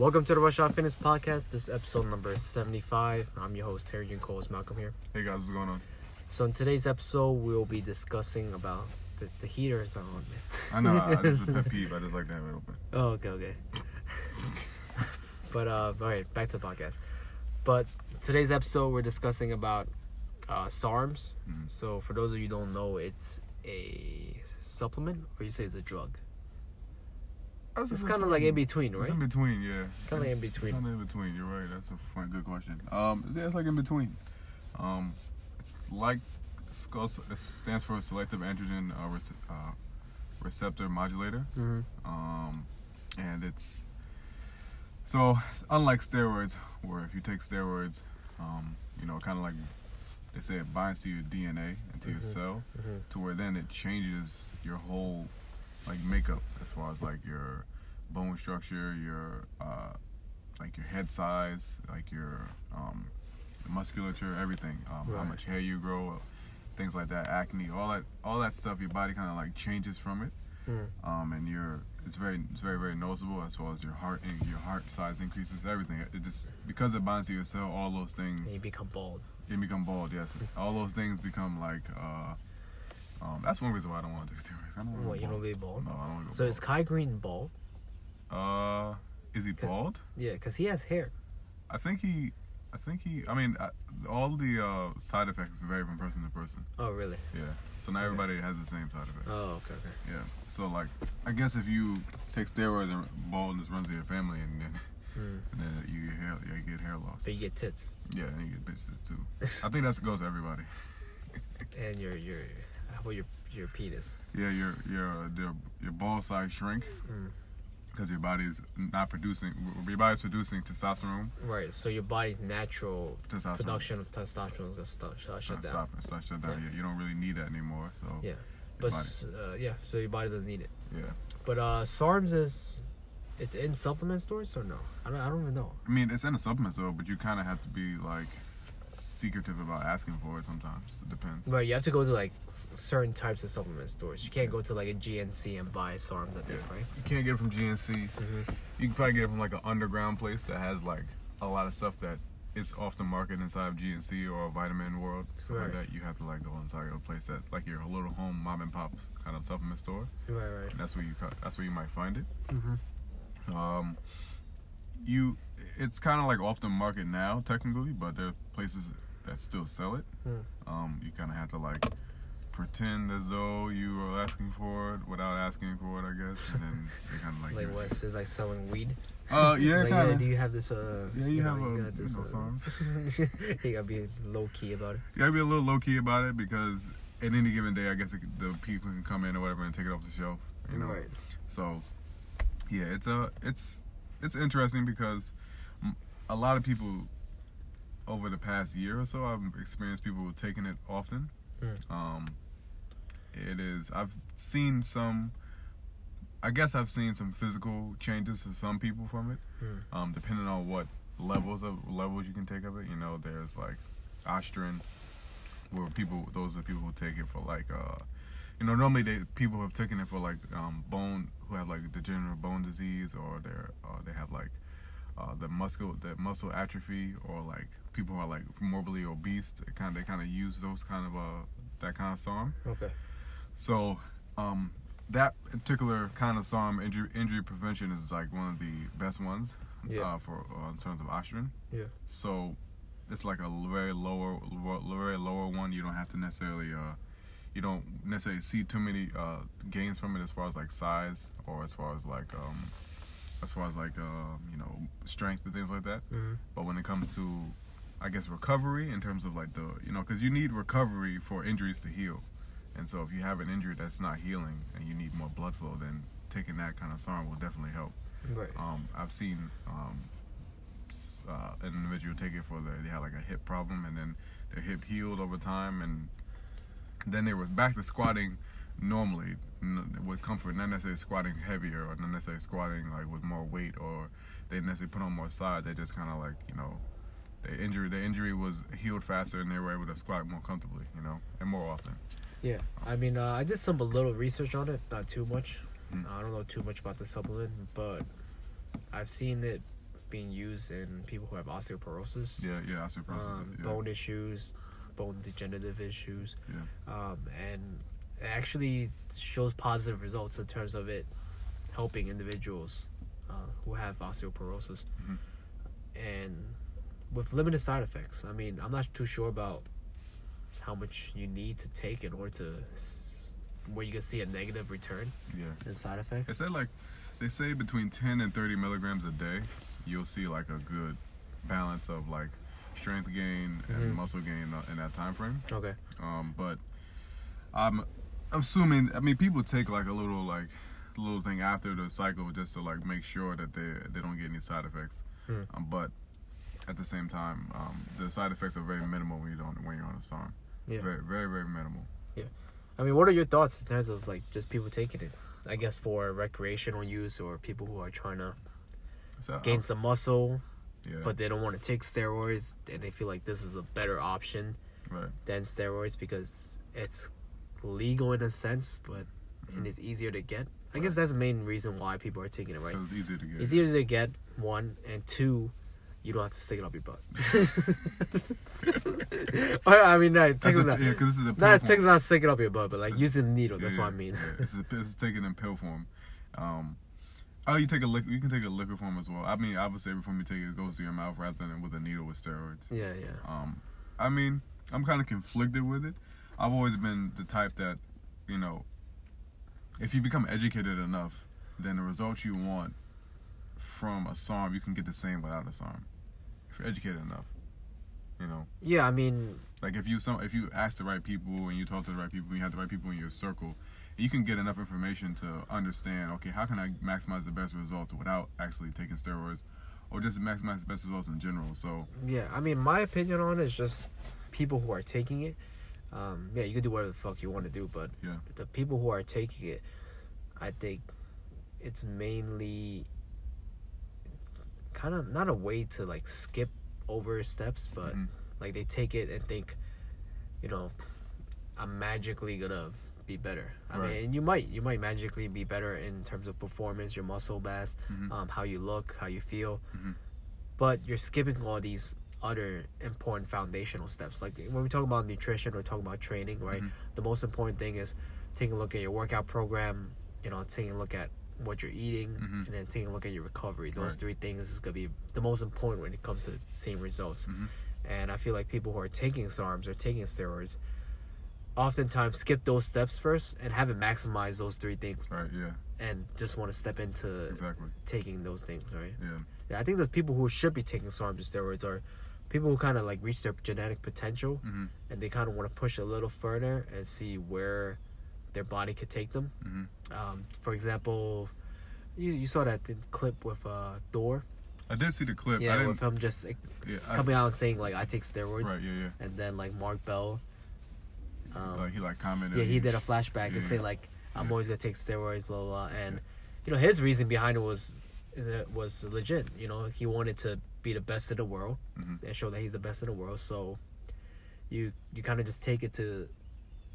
Welcome to the Rush Off Fitness Podcast. This is episode number 75. I'm your host, Terry and Cole's Malcolm here. Hey guys, what's going on? So, in today's episode, we'll be discussing about the, the heater is not on, man. I know I, this is a pet peeve. I just like to have it open. Oh, okay, okay. but, uh, all right, back to the podcast. But today's episode, we're discussing about uh, SARMs. Mhm. So, for those of you who don't know, it's a supplement, or you say it's a drug. It's kind of like in between, right? It's right? in between, yeah. Kinda in between. Kind of in between. You're right. That's a fun, good question. Um, yeah, it's like in between. Um, it's like it's it stands for selective androgen uh, rece- uh, receptor modulator. hmm Um, and it's so unlike steroids, where if you take steroids, um, you know, kind of like they say it binds to your DNA and to your Mhm. cell, hmm to where then it changes your whole like makeup as far as like your bone structure, your uh, like your head size, like your um, musculature, everything, um, how much hair you grow, things like that, acne, all that, all that stuff. Your body kind of like changes from it, hmm um, and your it's very it's very very noticeable as far as your heart and your heart size increases, everything. It just because it binds to your cell, all those And things you become bald. you become bald, yes. All those things become like. Uh, um, that's one reason why I don't want to take steroids. I don't want to you don't bald. be bald? No, I don't want to So is bald. Kai Greene bald? Uh, is he bald? Yeah, because he has hair. I think he. I think he. I mean, uh, all the uh, side effects vary from person to person. Oh, really? Yeah. So not Okay. everybody has the same side effects. Oh, okay, okay. Yeah. So like, I guess if you take steroids and baldness runs in your family, and then Mm. and then you get hair, you get hair loss. But you get tits. Yeah, and you get bitches too. I think that goes to everybody. And your, your, how about your, your penis? Yeah, your your your your ball size shrink Mm. because your body's not producing. Your body's producing testosterone. Right, so your body's natural production of testosterone is to start, shut, shut Stop, down. stop, shut down. Yeah. Yeah. you don't really need that anymore. So Yeah. But, uh, yeah, so your body doesn't need it. yeah. But uh, SARMs is, it's in supplement stores or no? I don't, I don't even know. I mean, it's in a supplement store, but you kind of have to be like secretive about asking for it. Sometimes it depends. Right, you have to go to like certain types of supplement stores. You can't go to like a GNC and buy SARMs, I think, Yeah. right? You can't get it from GNC. Mm-hmm. You can probably get it from like an underground place that has like a lot of stuff that is off the market inside of GNC or Vitamin World, stuff Right. like that. You have to like go inside a place that like your little home mom and pop kind of supplement store. Right, right. And that's where you. That's where you might find it. Mm-hmm. Um, you, it's kind of like off the market now, technically, but there are places that still sell it. Hmm. Um, you kind of have to like pretend as though you are asking for it without asking for it, I guess, and then they kind of like. Like what? It's like selling weed. Uh, yeah, like, yeah, do you have this? Uh, Yeah, you have know, a- got this, you know, uh, you gotta be low key about it. You gotta be a little low key about it because at any given day, I guess it, the people can come in or whatever and take it off the shelf. You know. Right. So, yeah, it's a it's it's interesting because a lot of people over the past year or so, I've experienced people taking it often. Mm. Um, it is I've seen some. I guess I've seen some physical changes to some people from it, Hmm. um, depending on what levels of levels you can take of it. You know, there's like Ostarine, where people those are people who take it for like uh you know normally they people have taken it for like um bone who have like degenerative bone disease or they're uh, they have like uh the muscle the muscle atrophy or like people who are like morbidly obese they kind of they kind of use those kind of uh that kind of SARM Okay. so um that particular kind of SARM injury injury prevention is like one of the best ones Yeah. uh, for uh, in terms of Ostarine Yeah. so it's like a very lower, lo- very lower one. You don't have to necessarily, uh, you don't necessarily see too many uh, gains from it as far as like size or as far as like, um, as far as like, uh, you know, strength and things like that. hmm But when it comes to, I guess recovery in terms of like the, you know, because you need recovery for injuries to heal, and so if you have an injury that's not healing and you need more blood flow, then taking that kind of SARM will definitely help. Right. Um, I've seen um, uh, an individual take it for the they had like a hip problem and then their hip healed over time and then they were back to squatting normally with comfort, not necessarily squatting heavier or not necessarily squatting like with more weight or they necessarily put on more size. They just kind of like you know. The injury, the injury was healed faster, and they were able to squat more comfortably, you know, and more often. Yeah, I mean, uh, I did some a little research on it, not too much. Mm. I don't know too much about the supplement, but I've seen it being used in people who have osteoporosis, Yeah, yeah, osteoporosis. um, yeah. bone issues, bone degenerative issues, Yeah. um, and it actually shows positive results in terms of it helping individuals uh, who have osteoporosis, Mhm. and with limited side effects. I mean, I'm not too sure about how much you need to take in order to s- where you can see a negative return Yeah. in side effects. They said like they say between 10 and 30 milligrams a day, you'll see like a good balance of like strength gain and Mhm. muscle gain uh, in that time frame. Okay. Um, but I'm assuming. I mean, people take like a little like little thing after the cycle just to like make sure that they they don't get any side effects. Hmm. Um, but at the same time, um, the side effects are very minimal when you don't when you're on a SARM. Yeah. Very very very minimal. Yeah. I mean, what are your thoughts in terms of like just people taking it? I guess for recreational use or people who are trying to So, gain some muscle, yeah, but they don't want to take steroids and they feel like this is a better option right. than steroids because it's legal in a sense, but and it's easier to get. I guess that's the main reason why people are taking it, right? it's easier to get. It's easier to get one, and two, you don't have to stick it up your butt. or, I mean, no, take a, it not, yeah, this is a pill not take not stick it up your butt, but like using the needle. That's Yeah, what I mean. yeah. It's, a, it's taken in pill form. Um, oh, you take a liquid. You can take a liquid form as well. I mean, obviously, every form you take it goes to your mouth rather than with a needle with steroids. yeah, yeah. Um, I mean, I'm kind of conflicted with it. I've always been the type that, you know, if you become educated enough, then the results you want from a SARM, you can get the same without a SARM. If you're educated enough, you know. Yeah, I mean, Like if you some if you ask the right people and you talk to the right people and you have the right people in your circle, you can get enough information to understand. Okay, how can I maximize the best results without actually taking steroids, or just maximize the best results in general? So yeah, I mean, my opinion on it is just people who are taking it. Um, yeah, you can do whatever the fuck you want to do, but yeah, the people who are taking it, I think it's mainly kind of not a way to like skip over steps, but Mhm. like they take it and think, you know, I'm magically gonna be better. I Right. mean, and you might you might magically be better in terms of performance, your muscle mass, Mhm. um, how you look, how you feel, Mhm. but you're skipping all these other important foundational steps. Like when we talk about nutrition or talk about training, right? Mhm. The most important thing is taking a look at your workout program. You know, taking a look at what you're eating, Mhm. and then taking a look at your recovery. Those Right. three things is gonna be the most important when it comes to seeing results. Mhm. And I feel like people who are taking SARMs or taking steroids oftentimes skip those steps first and haven't maximized those three things right, yeah, and just want to step into exactly, taking those things, right? yeah, Yeah, I think the people who should be taking SARMs and steroids are people who kind of like reach their genetic potential hmm and they kind of want to push a little further and see where their body could take them. hmm Um, for example, you, you saw that clip with uh, Thor. I did see the clip. I Yeah, with him just like, yeah, I, coming out and saying like I take steroids, right, yeah, yeah. and then like Mark Bell. Um, like he like commented. yeah, he did a flashback and yeah, say like I'm yeah. always gonna take steroids, blah blah, blah. and you know his reason behind it was is it was legit. You know he wanted to be the best in the world Mhm. and show that he's the best in the world. So you you kind of just take it to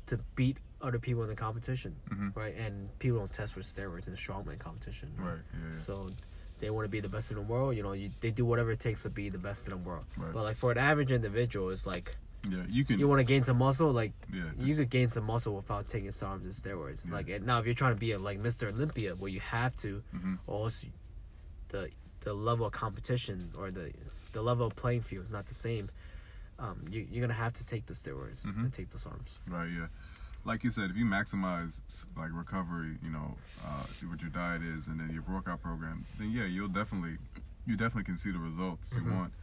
to beat other people in the competition, Mhm. right? And people don't test for steroids in the strongman competition, Right, yeah, yeah. So they want to be the best in the world. You know, you, they do whatever it takes to be the best in the world. Right. But like for an average individual, it's like yeah, you can. You want to gain some muscle, like yeah, just, you could gain some muscle without taking sarms and steroids. Yeah. Like now, if you're trying to be a, like Mr. Olympia, where you have to, mm-hmm. or else the the level of competition or the the level of playing field is not the same. Um, you, you're gonna have to take the steroids mm-hmm. and take the SARMs. Right. Yeah. Like you said, if you maximize like recovery, you know uh, what your diet is, and then your workout program, then yeah, you'll definitely you definitely can see the results mm-hmm. you want,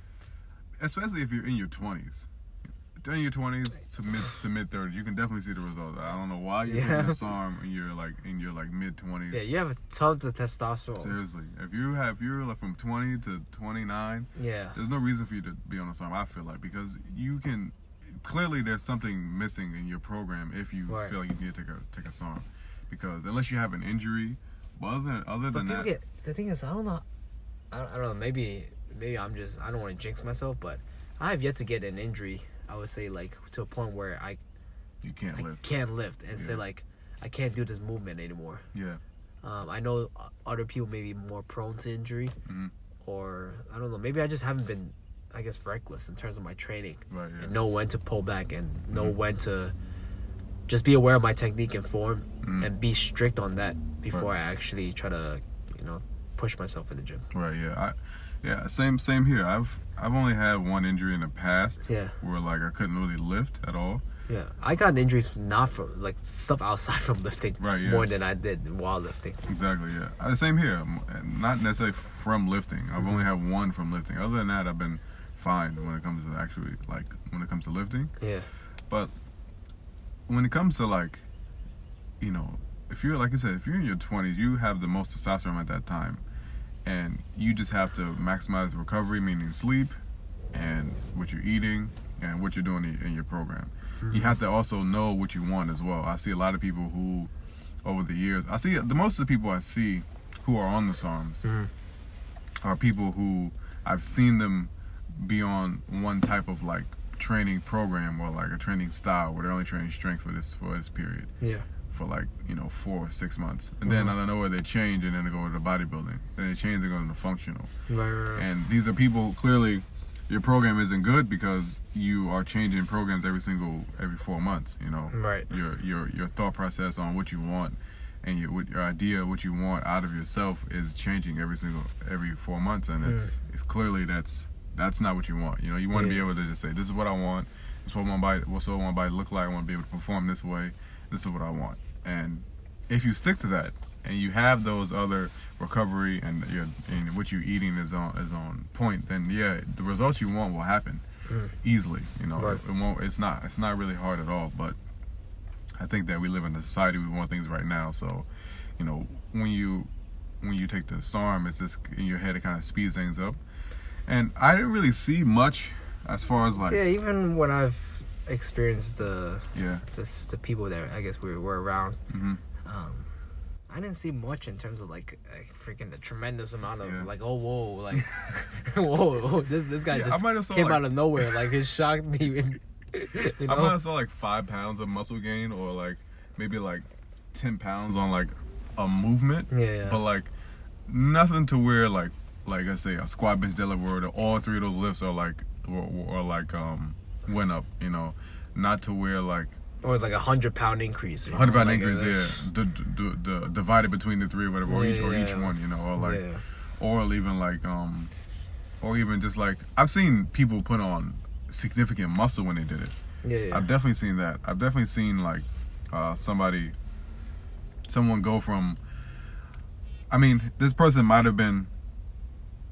especially if you're in your 20s during your twenties to mid to mid thirties, you can definitely see the results. I don't know why you yeah. disarm in your like in your like mid twenties. Yeah, you have tons of testosterone. Seriously, if you have if you're like from twenty to twenty nine, yeah, there's no reason for you to be on a SARM. I feel like because you can clearly there's something missing in your program if you right. feel like you need to take a take a SARM, because unless you have an injury, but other than other but than that, get, the thing is I don't know, I don't, I don't know maybe maybe I'm just I don't want to jinx myself, but I have yet to get an injury I would say like to a point where I you can't I live. can't lift and say like I can't do this movement anymore. Yeah, Um, I know other people may be more prone to injury, Mhm. or I don't know. Maybe I just haven't been, I guess, reckless in terms of my training Right. Yeah. and know when to pull back and know Mhm. when to just be aware of my technique and form Mhm. and be strict on that before Right. I actually try to, you know, push myself in the gym. Right. Yeah. I. Yeah. Same. Same here. I've I've only had one injury in the past Yeah, where like I couldn't really lift at all. yeah. I got injuries not from like stuff outside from lifting Right, yeah. more than I did while lifting. Exactly. Yeah. Uh, Same here. Not necessarily from lifting. I've only Mm-hmm. had one from lifting. Other than that, I've been fine when it comes to actually like when it comes to lifting. Yeah, But when it comes to like, you know, if you're like I said, if you're in your 20s, you have the most testosterone at that time, and you just have to maximize recovery, meaning sleep, and what you're eating, and what you're doing in in your program. You have to also know what you want as well. I see a lot of people who, over the years, I see the most of the people I see who are on the SARMs Mhm. are people who I've seen them be on one type of like training program or like a training style where they're only training strength for this for this period yeah, for like you know four or six months. And then Mhm. out of nowhere they change and then they go to the bodybuilding. Then they change and go into functional. Right, right, right. and these are people clearly your program isn't good because you are changing programs every single every four months you know? Right. your your your thought process on what you want and your what your idea what you want out of yourself is changing every single every four months. And it's it's clearly that's that's not what you want. You know you want to be able to just say this is what I want. This is what my body what's what my body look like. I want to be able to perform this way. This is what I want and if you stick to that and you have those other recovery and your and what you're eating is on is on point then yeah the results you want will happen Mm. easily you know Right. it, it won't it's not it's not really hard at all but I think that we live in a society we want things right now. So, you know, when you when you take the storm, it's just in your head. It kind of speeds things up. And I didn't really see much as far as like Yeah, even when I've experienced the yeah, just the people that I guess we were around, hmm um, I didn't see much in terms of like, like freaking a tremendous amount of Yeah. like oh whoa like whoa, whoa this this guy Yeah, just might have saw, came like- out of nowhere like it shocked me. You I might have saw like five pounds of muscle gain or like maybe like ten pounds on like a movement, yeah, yeah. but like nothing to where like like I say a squat bench deadlift where all three of those lifts are like or, or like um went up, you know, not to where like or it's like a hundred pound increase. you know, hundred pound like, increase, yeah, the, the, the divided between the three or whatever, or each or each Yeah. one, you know, or like, yeah. or even like, um, or even just like I've seen people put on significant muscle when they did it. Yeah, yeah. I've definitely seen that. I've definitely seen like uh, somebody, someone go from. I mean, this person might have been.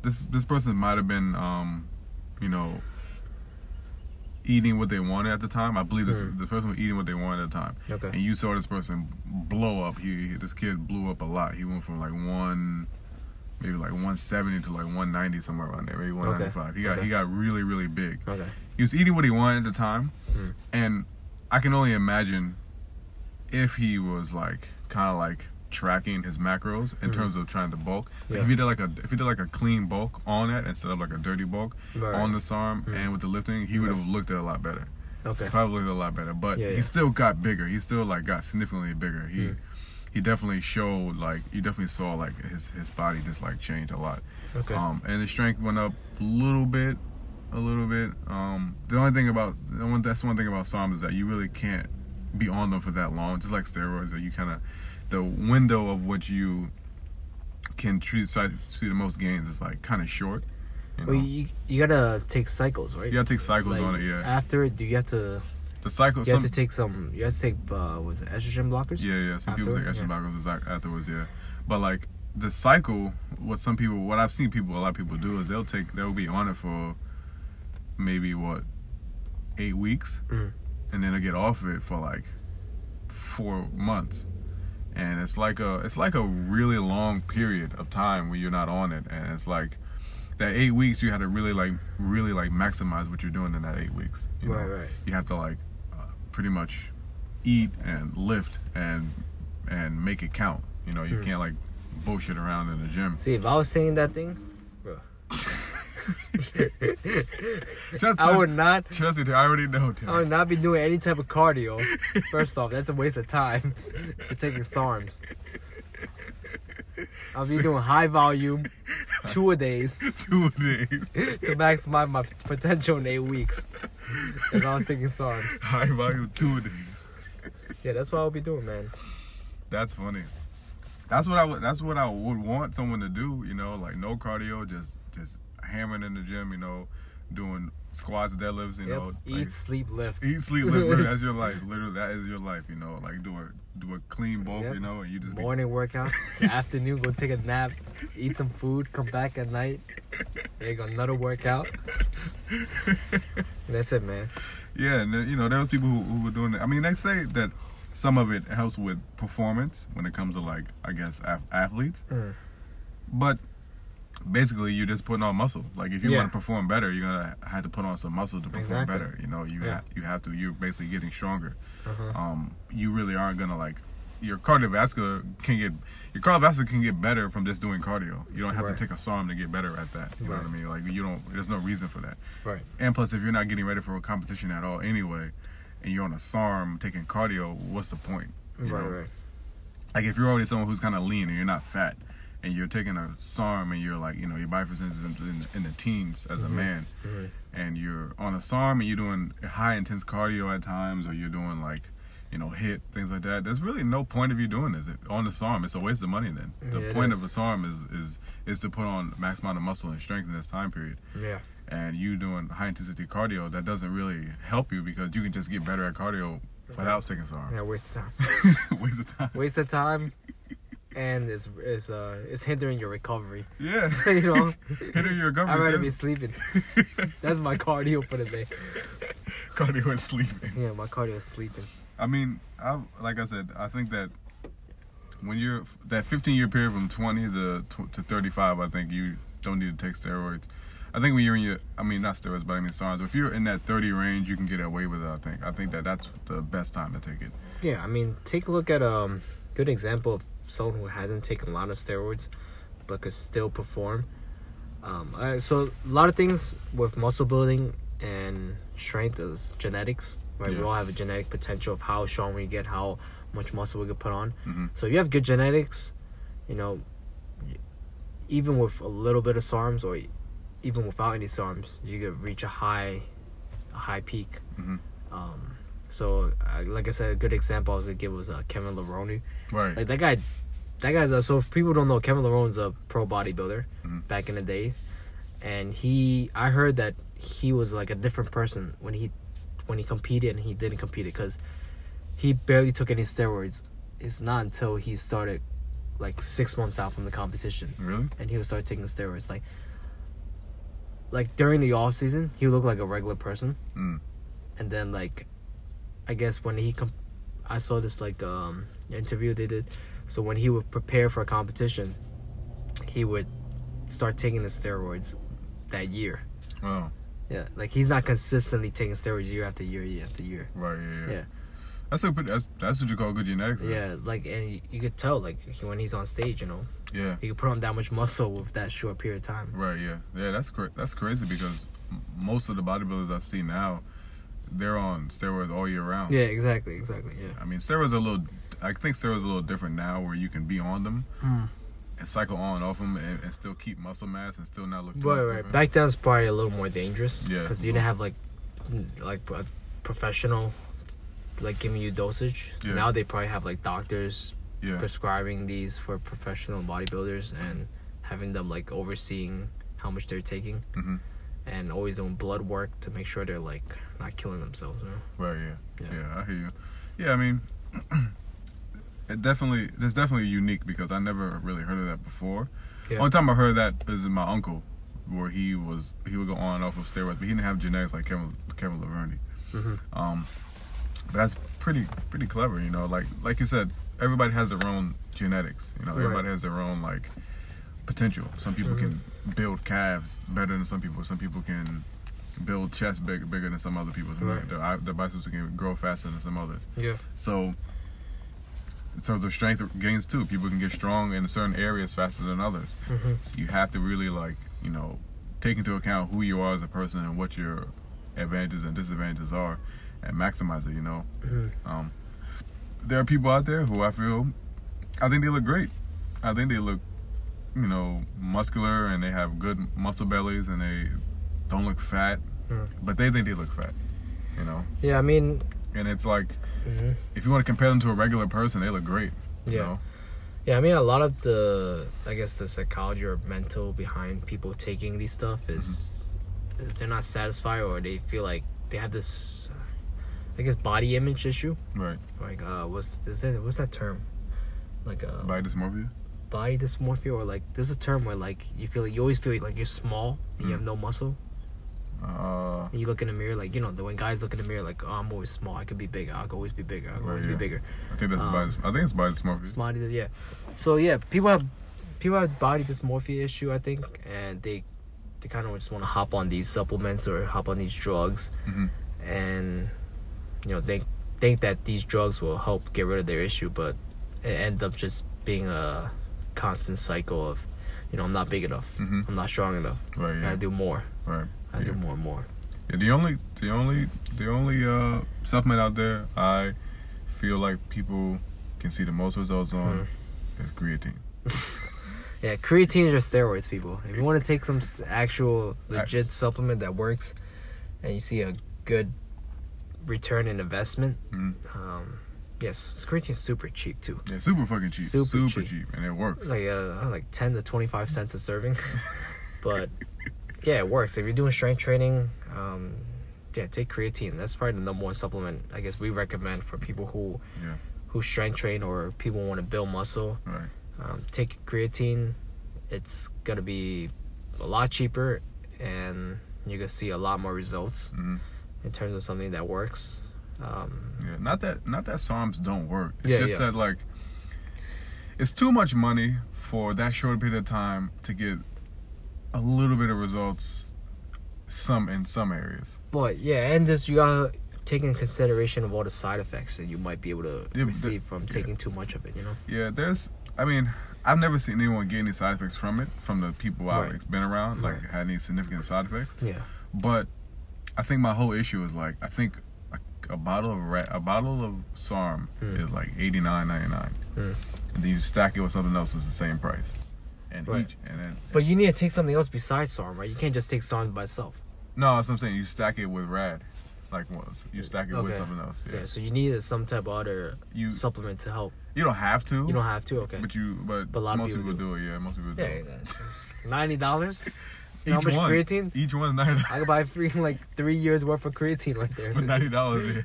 This this person might have been, um, you know, eating what they wanted at the time. I believe this Mhm. the person was eating what they wanted at the time okay. and you saw this person blow up. He he- this kid blew up a lot. He went from like one, maybe like one seventy to like one ninety somewhere around there, maybe one ninety five. He got Okay. he got really really big. Okay. He was eating what he wanted at the time, Mm. and I can only imagine if he was like kind of like tracking his macros in Mhm. terms of trying to bulk. Like Yeah. If he did like a if he did like a clean bulk on it instead of like a dirty bulk Right. on this arm Mhm. and with the lifting, he would have looked at it a lot better Okay. probably looked a lot better. But Yeah, he still got bigger. He still like got significantly bigger. He Mm. he definitely showed like you definitely saw like his his body just like change a lot. Okay. Um, and his strength went up a little bit, a little bit. Um, the only thing about the one that's one thing about SARM is that you really can't be on them for that long. Just like steroids, that you kind of the window of what you can treat see the most gains is like kind of short. You know? well, you, you gotta take cycles, right? you gotta take cycles Like, on it. Yeah, After it, do you have to the cycle. you Some, have to take some you have to take uh was it estrogen blockers? Yeah, yeah. Some people take estrogen yeah. blockers afterwards, yeah. But like the cycle, what some people, what I've seen people, a lot of people do is they'll take, they'll be on it for maybe what eight weeks, Mm. and then they'll get off it for like four months, and it's like a, it's like a really long period of time where you're not on it, and it's like that eight weeks you had to really like, really like maximize what you're doing in that eight weeks. You Right, know? right. you have to like uh, pretty much eat and lift and and make it count. You know, you Mm. can't like bullshit around in the gym. See, if I was saying that thing, bro, Just, I would not. trust me, I already know. Tim. I would not be doing any type of cardio. First off, that's a waste of time for taking SARMs. I'll be doing high volume, two a days Two a days. to maximize my potential in eight weeks. If I was taking SARMs. High volume two days. Yeah, that's what I'll be doing, man. That's funny. That's what I would. That's what I would want someone to do. You know, like no cardio, just just hammering in the gym. You know, doing squats, deadlifts. You Yep. know, Eat, like, sleep, lift. eat, sleep, bro. That's your life. Literally, that is your life. You know, like do a do a clean bulk. Yep. You know, and you just be Morning workouts. afternoon, go take a nap, eat some food, come back at night. There you go, another workout. That's it, man. Yeah, and you know there was people who, who were doing it. I mean, they say that some of it helps with performance when it comes to like I guess ath- athletes, Mm. but basically you're just putting on muscle. Like if you Yeah. want to perform better, you're gonna have to put on some muscle to perform Exactly. better. You know, you Yeah. ha- you have to. You're basically getting stronger. Uh-huh. Um, you really aren't gonna like your cardiovascular can get your cardiovascular can get better from just doing cardio. You don't have Right. to take a SARM to get better at that. You know what I mean? Like you don't. There's no reason for that. Right. And plus, if you're not getting ready for a competition at all anyway, and you're on a SARM taking cardio, what's the point? You Right, know? right. Like if you're already someone who's kind of lean and you're not fat, and you're taking a SARM and you're like, you know, your body percentage is in, in, in the teens as a man, Mhm. and you're on a SARM and you're doing high intense cardio at times, or you're doing like, you know, HIIT things like that. There's really no point of you doing this on the SARM. It's a waste of money. Then the Yeah, point is. of a SARM is is is to put on max amount of muscle and strength in this time period Yeah. and you doing high intensity cardio, that doesn't really help you because you can just get better at cardio without taking SARM. Yeah, waste of time. Waste of time. Waste of time, and it's it's uh it's hindering your recovery. Yeah. you know, Hitting your recovery. I'd rather government. be sleeping. That's my cardio for the day. cardio and sleeping. Yeah, my cardio is sleeping. I mean, I like I said, I think that when you're that 15 year period from 20 to to 35, I think you don't need to take steroids. I think when you're in your, I mean not steroids, but I mean SARMs. If you're in that 30 range, you can get away with it. I think. I think that that's the best time to take it. Yeah, I mean, take a look at um good example of someone who hasn't taken a lot of steroids, but could still perform. Um, uh, so a lot of things with muscle building and strength is genetics, right? We all have a genetic potential of how strong we get, how much muscle we can put on. hmm So if you have good genetics, you know, even with a little bit of SARMs or even without any SARMs, you could reach a high, a high peak. hmm Um, so uh, like I said, a good example I was gonna give was uh, Kevin Levrone. Right. Like that guy, that guy's uh, so if people don't know, Kevin Levrone's a pro bodybuilder Mhm. back in the day, and he I heard that he was like a different person when he when he competed and he didn't compete because he barely took any steroids. It's not until he started like six months out from the competition really? and he would start taking steroids like like during the off season he would look like a regular person Mm. and then like i guess when he com- i saw this like um interview they did so when he would prepare for a competition he would start taking the steroids that year Oh, yeah like he's not consistently taking steroids year after year year after year right. Yeah. Yeah. Yeah. That's a pretty, that's that's what you call good genetics. then. yeah like and you, you could tell like he, when he's on stage you know Yeah. he could put on that much muscle with that short period of time Right. Yeah. Yeah. That's cra- that's crazy because m- most of the bodybuilders I see now, they're on steroids all year round. yeah exactly exactly yeah I mean, steroids are a little. I think steroids are a little different now, where you can be on them Mm. and cycle on and off them, and, and still keep muscle mass and still not look. Right, right. different. Back then, it's probably a little more dangerous. Yeah. Because you didn't have like, like a professional, like giving you dosage. Yeah. Now they probably have like doctors Yeah. prescribing these for professional bodybuilders and having them like overseeing how much they're taking hmm and always doing blood work to make sure they're like not killing themselves. You know? Right. Yeah. Yeah. yeah. I hear you. Yeah. I mean, it definitely. That's definitely unique because I never really heard of that before. Yeah. Only time I heard that is in my uncle, where he was he would go on and off of steroids, but he didn't have genetics like Kevin Kevin Levrone. Mhm. Um, but that's pretty pretty clever, you know. Like like you said, everybody has their own genetics. You know, Right. everybody has their own like potential. Some people can build calves better than some people. Some people can build chests big, bigger than some other people. Right. their, their biceps can grow faster than some others. Yeah. So, in terms of strength gains too, people can get strong in certain areas faster than others. hmm So you have to really like you know take into account who you are as a person and what your advantages and disadvantages are, and maximize it. You know, hmm um, there are people out there who I feel, I think they look great. I think they look you know, muscular and they have good muscle bellies and they don't look fat, Mm. but they think they look fat. You know, Yeah, I mean, and it's like mhm. if you want to compare them to a regular person, they look great. You Yeah. know? yeah, I mean, a lot of the, I guess, the psychology or mental behind people taking these stuff is, is they're not satisfied or they feel like they have this, I guess, body image issue. Right. Like, uh, what's is that? What's that term? Like, uh, Body dysmorphia. body dysmorphia, or like, there's a term where like you feel like you always feel like you're small and you Mm. have no muscle. Uh, you look in the mirror, like you know, the when guys look in the mirror, like, oh, I'm always small. I could be bigger. I could always be bigger. I could Right, always yeah. be bigger. I think that's Um, body. I think it's body dysmorphia. Smart, yeah. So yeah, people have people have body dysmorphia issue, I think, and they they kind of just want to hop on these supplements or hop on these drugs, hmm and you know think think that these drugs will help get rid of their issue, but it ends up just being a constant cycle of, you know, I'm not big enough, Mhm. I'm not strong enough, Right. I Yeah. gotta do more, Right. I do more and more. Yeah, the only the only the only uh supplement out there I feel like people can see the most results on Mm. is creatine. Yeah, creatine is just steroids, people. If you want to take some actual legit supplement that works, and you see a good return in investment, Mhm. um, yes, creatine's super cheap too. Yeah, super fucking cheap. Super Super, cheap. cheap. and it works. Like uh, like ten to twenty five cents a serving, but yeah, it works. If you're doing strength training, um, yeah, take creatine. That's probably the number one supplement I guess we recommend for people who Yeah. who strength train or people want to build muscle. Right. um, take creatine it's gonna be a lot cheaper and you're gonna see a lot more results hmm in terms of something that works um, Yeah. Not that not that SARMs don't work. It's Yeah, just yeah. that like it's too much money for that short period of time to get a little bit of results some in some areas. but yeah and just you gotta take in consideration of all the side effects that you might be able to Yeah, receive from yeah. taking too much of it you know Yeah, there's. I mean, I've never seen anyone get any side effects from it from the people Right. I've been around. Like Right. had any significant side effects. yeah But I think my whole issue is like I think a, a bottle of ra- a bottle of SARM Mm. is like eighty nine ninety nine, Mm. and then you stack it with something else, it's the same price. And Right. each and then but you need to take something else besides SARM right you can't just take SARM by itself no, that's what I'm saying. You stack it with Rad, like what? You stack it with something else. yeah. Yeah. so you need some type of other You supplement to help you don't have to. you don't have to okay But you but, But a lot of most people people, do. it. Yeah, most people do. yeah it. that's ninety dollars Each how much one, creatine? Each one's ninety. I could buy free like three years worth of creatine right there. for ninety dollars. Yeah.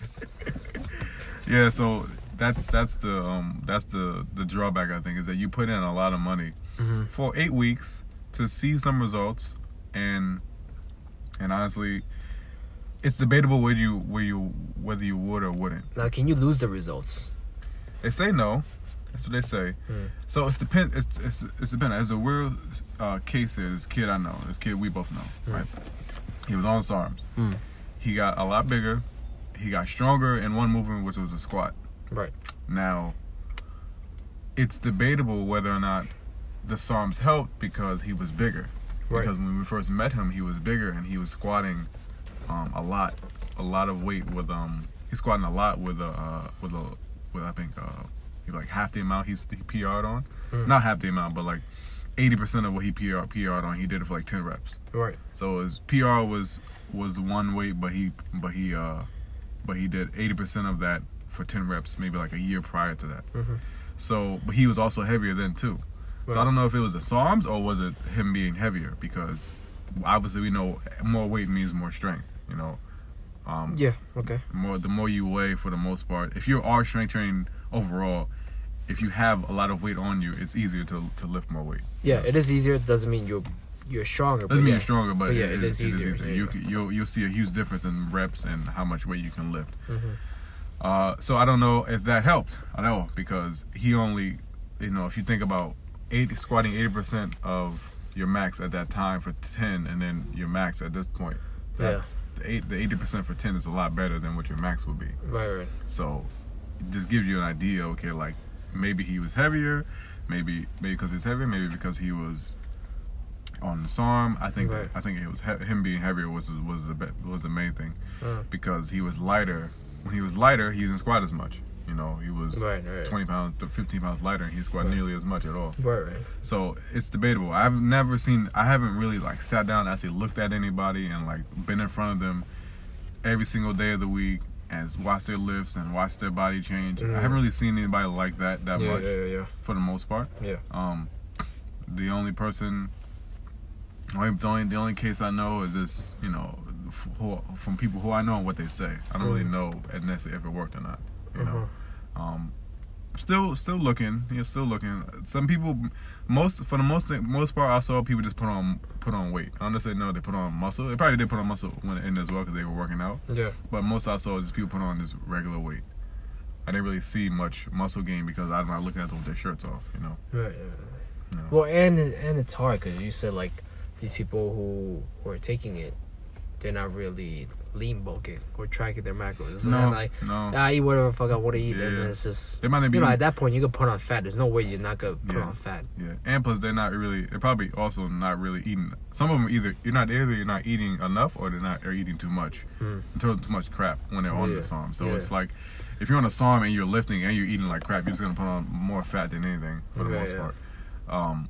yeah, so that's that's the um that's the the drawback I think is that you put in a lot of money Mhm. for eight weeks to see some results, and and honestly, it's debatable whether you whether you whether you would or wouldn't. Now, can you lose the results? They say no. That's what they say. Hmm. So it's depend. It's it's it's dependent. As a real uh, case is this kid I know. This kid we both know. Right. He was on SARMs. Hmm. He got a lot bigger. He got stronger in one movement, which was a squat. Right. Now, it's debatable whether or not the SARMs helped because he was bigger. Right. Because when we first met him, he was bigger and he was squatting um, a lot, a lot of weight with um. He's squatting a lot with a uh, with a with I think uh like half the amount he's he PR'd on, Mm. not half the amount, but like eighty percent of what he PR PR'd on, he did it for like ten reps. Right. So his PR was was one weight, but he but he uh but he did eighty percent of that for ten reps, maybe like a year prior to that. Mhm. So, but he was also heavier then too. So I don't know if it was the SARMs or was it him being heavier because obviously we know more weight means more strength. You know, um, Yeah. Okay. more the more you weigh for the most part. If you are strength training overall, if you have a lot of weight on you, it's easier to to lift more weight. Yeah, it is easier. It doesn't mean you're you're stronger. Doesn't but mean yeah. you're stronger, but, But yeah, it, it is easier. Yeah, you yeah. you'll you'll see a huge difference in reps and how much weight you can lift. Mhm. Uh, so I don't know if that helped at all because he only, you know, if you think about eight squatting eighty percent of your max at that time for ten, and then your max at this point, Yeah. the eight the eighty percent for ten is a lot better than what your max would be. Right. Right. So it just gives you an idea. Okay, like maybe he was heavier, maybe maybe because he was heavier, maybe because he was on the SARM. I think Right. I think it was he- him being heavier was was the be- was the main thing Uh, because he was lighter. When he was lighter, he didn't squat as much. You know, he was Right, right. 20 pounds to 15 pounds lighter, and he squat Right. nearly as much at all. Right, right. So it's debatable. I've never seen. I haven't really like sat down and actually looked at anybody and like been in front of them every single day of the week and watched their lifts and watched their body change. Mhm. I haven't really seen anybody like that that Yeah, much yeah, yeah, for the most part. yeah. Um, the only person, only- the only the only case I know is this. You know, f- who, from people who I know and what they say. I don't really Mhm. know necessarily if it worked or not. You know. Uh-huh. Um, still, still looking. Yeah, still looking. Some people, most for the most thing, most part, I saw people just put on put on weight. I'm not saying no, they put on muscle. They probably did put on muscle when in as well because they were working out. Yeah. But most I saw is people put on just regular weight. I didn't really see much muscle gain because I'm not looking at them with their shirts off. You know. Right. right. Know? Well, and and it's hard because you said like these people who who are taking it, they're not really lean bulking or tracking their macros. It's no, like no. I eat whatever the fuck I want to eat, and it's just They might not be. you know at that point you can put on fat. There's no way you're not gonna put Yeah. on fat. Yeah, and plus they're not really. They're probably also not really eating. Some of them either you're not either you're not eating enough or they're not they're eating too much, Hmm. too, too much crap when they're on Yeah. the SARM. So Yeah. it's like if you're on a SARM and you're lifting and you're eating like crap, you're just gonna put on more fat than anything for the most yeah. part. Um,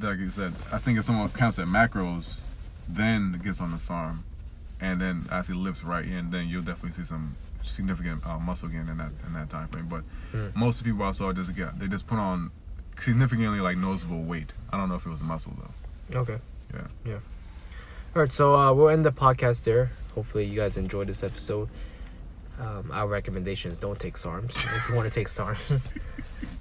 like you said, I think if someone counts at macros, then it gets on the SARM, and then as he lifts right in, then you'll definitely see some significant uh, muscle gain in that in that time frame. But Hmm. most of the people I saw just get they just put on significantly like noticeable weight. I don't know if it was muscle though. Okay. Yeah. Yeah. All right, so uh, we'll end the podcast there. Hopefully, you guys enjoyed this episode. Um, our recommendations: don't take SARMs. if you want to take SARMs,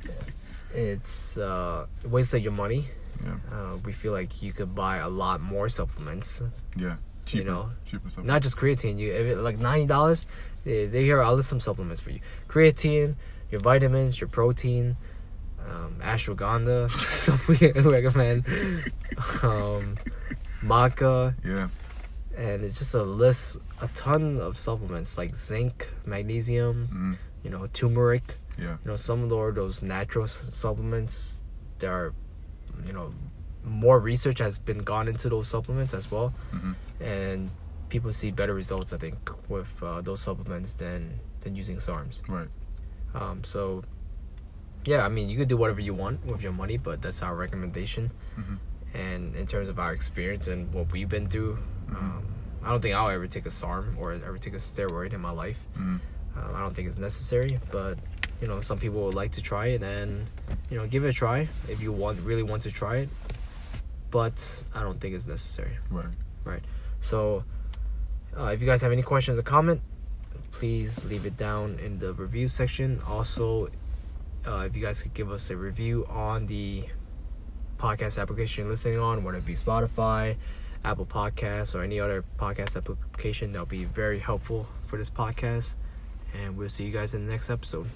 it's uh, wasted your money. Yeah. Uh, we feel like you could buy a lot more supplements, Yeah. Cheaper. know, cheaper not just creatine. You it, like ninety dollars. They, they here. I'll list some supplements for you: creatine, your vitamins, your protein, um, ashwagandha stuff we recommend, um, maca, yeah. and it's just a list, a ton of supplements like zinc, magnesium, Mm, you know, turmeric. yeah. You know, some of those those natural supplements. There are, you know, more research has been gone into those supplements as well, hmm and people see better results. I think with uh, those supplements than than using SARMs. Right. Um, so, yeah, I mean, you could do whatever you want with your money, but that's our recommendation. hmm And in terms of our experience and what we've been through, um, I don't think I'll ever take a SARM or ever take a steroid in my life. hmm Um, I don't think it's necessary, but you know, some people would like to try it, and you know, give it a try if you want really want to try it. But I don't think it's necessary. Right. Right. So, uh, if you guys have any questions or comment, please leave it down in the review section. Also, uh, if you guys could give us a review on the podcast application you're listening on, whether it be Spotify, Apple Podcasts, or any other podcast application, that'll be very helpful for this podcast. And we'll see you guys in the next episode.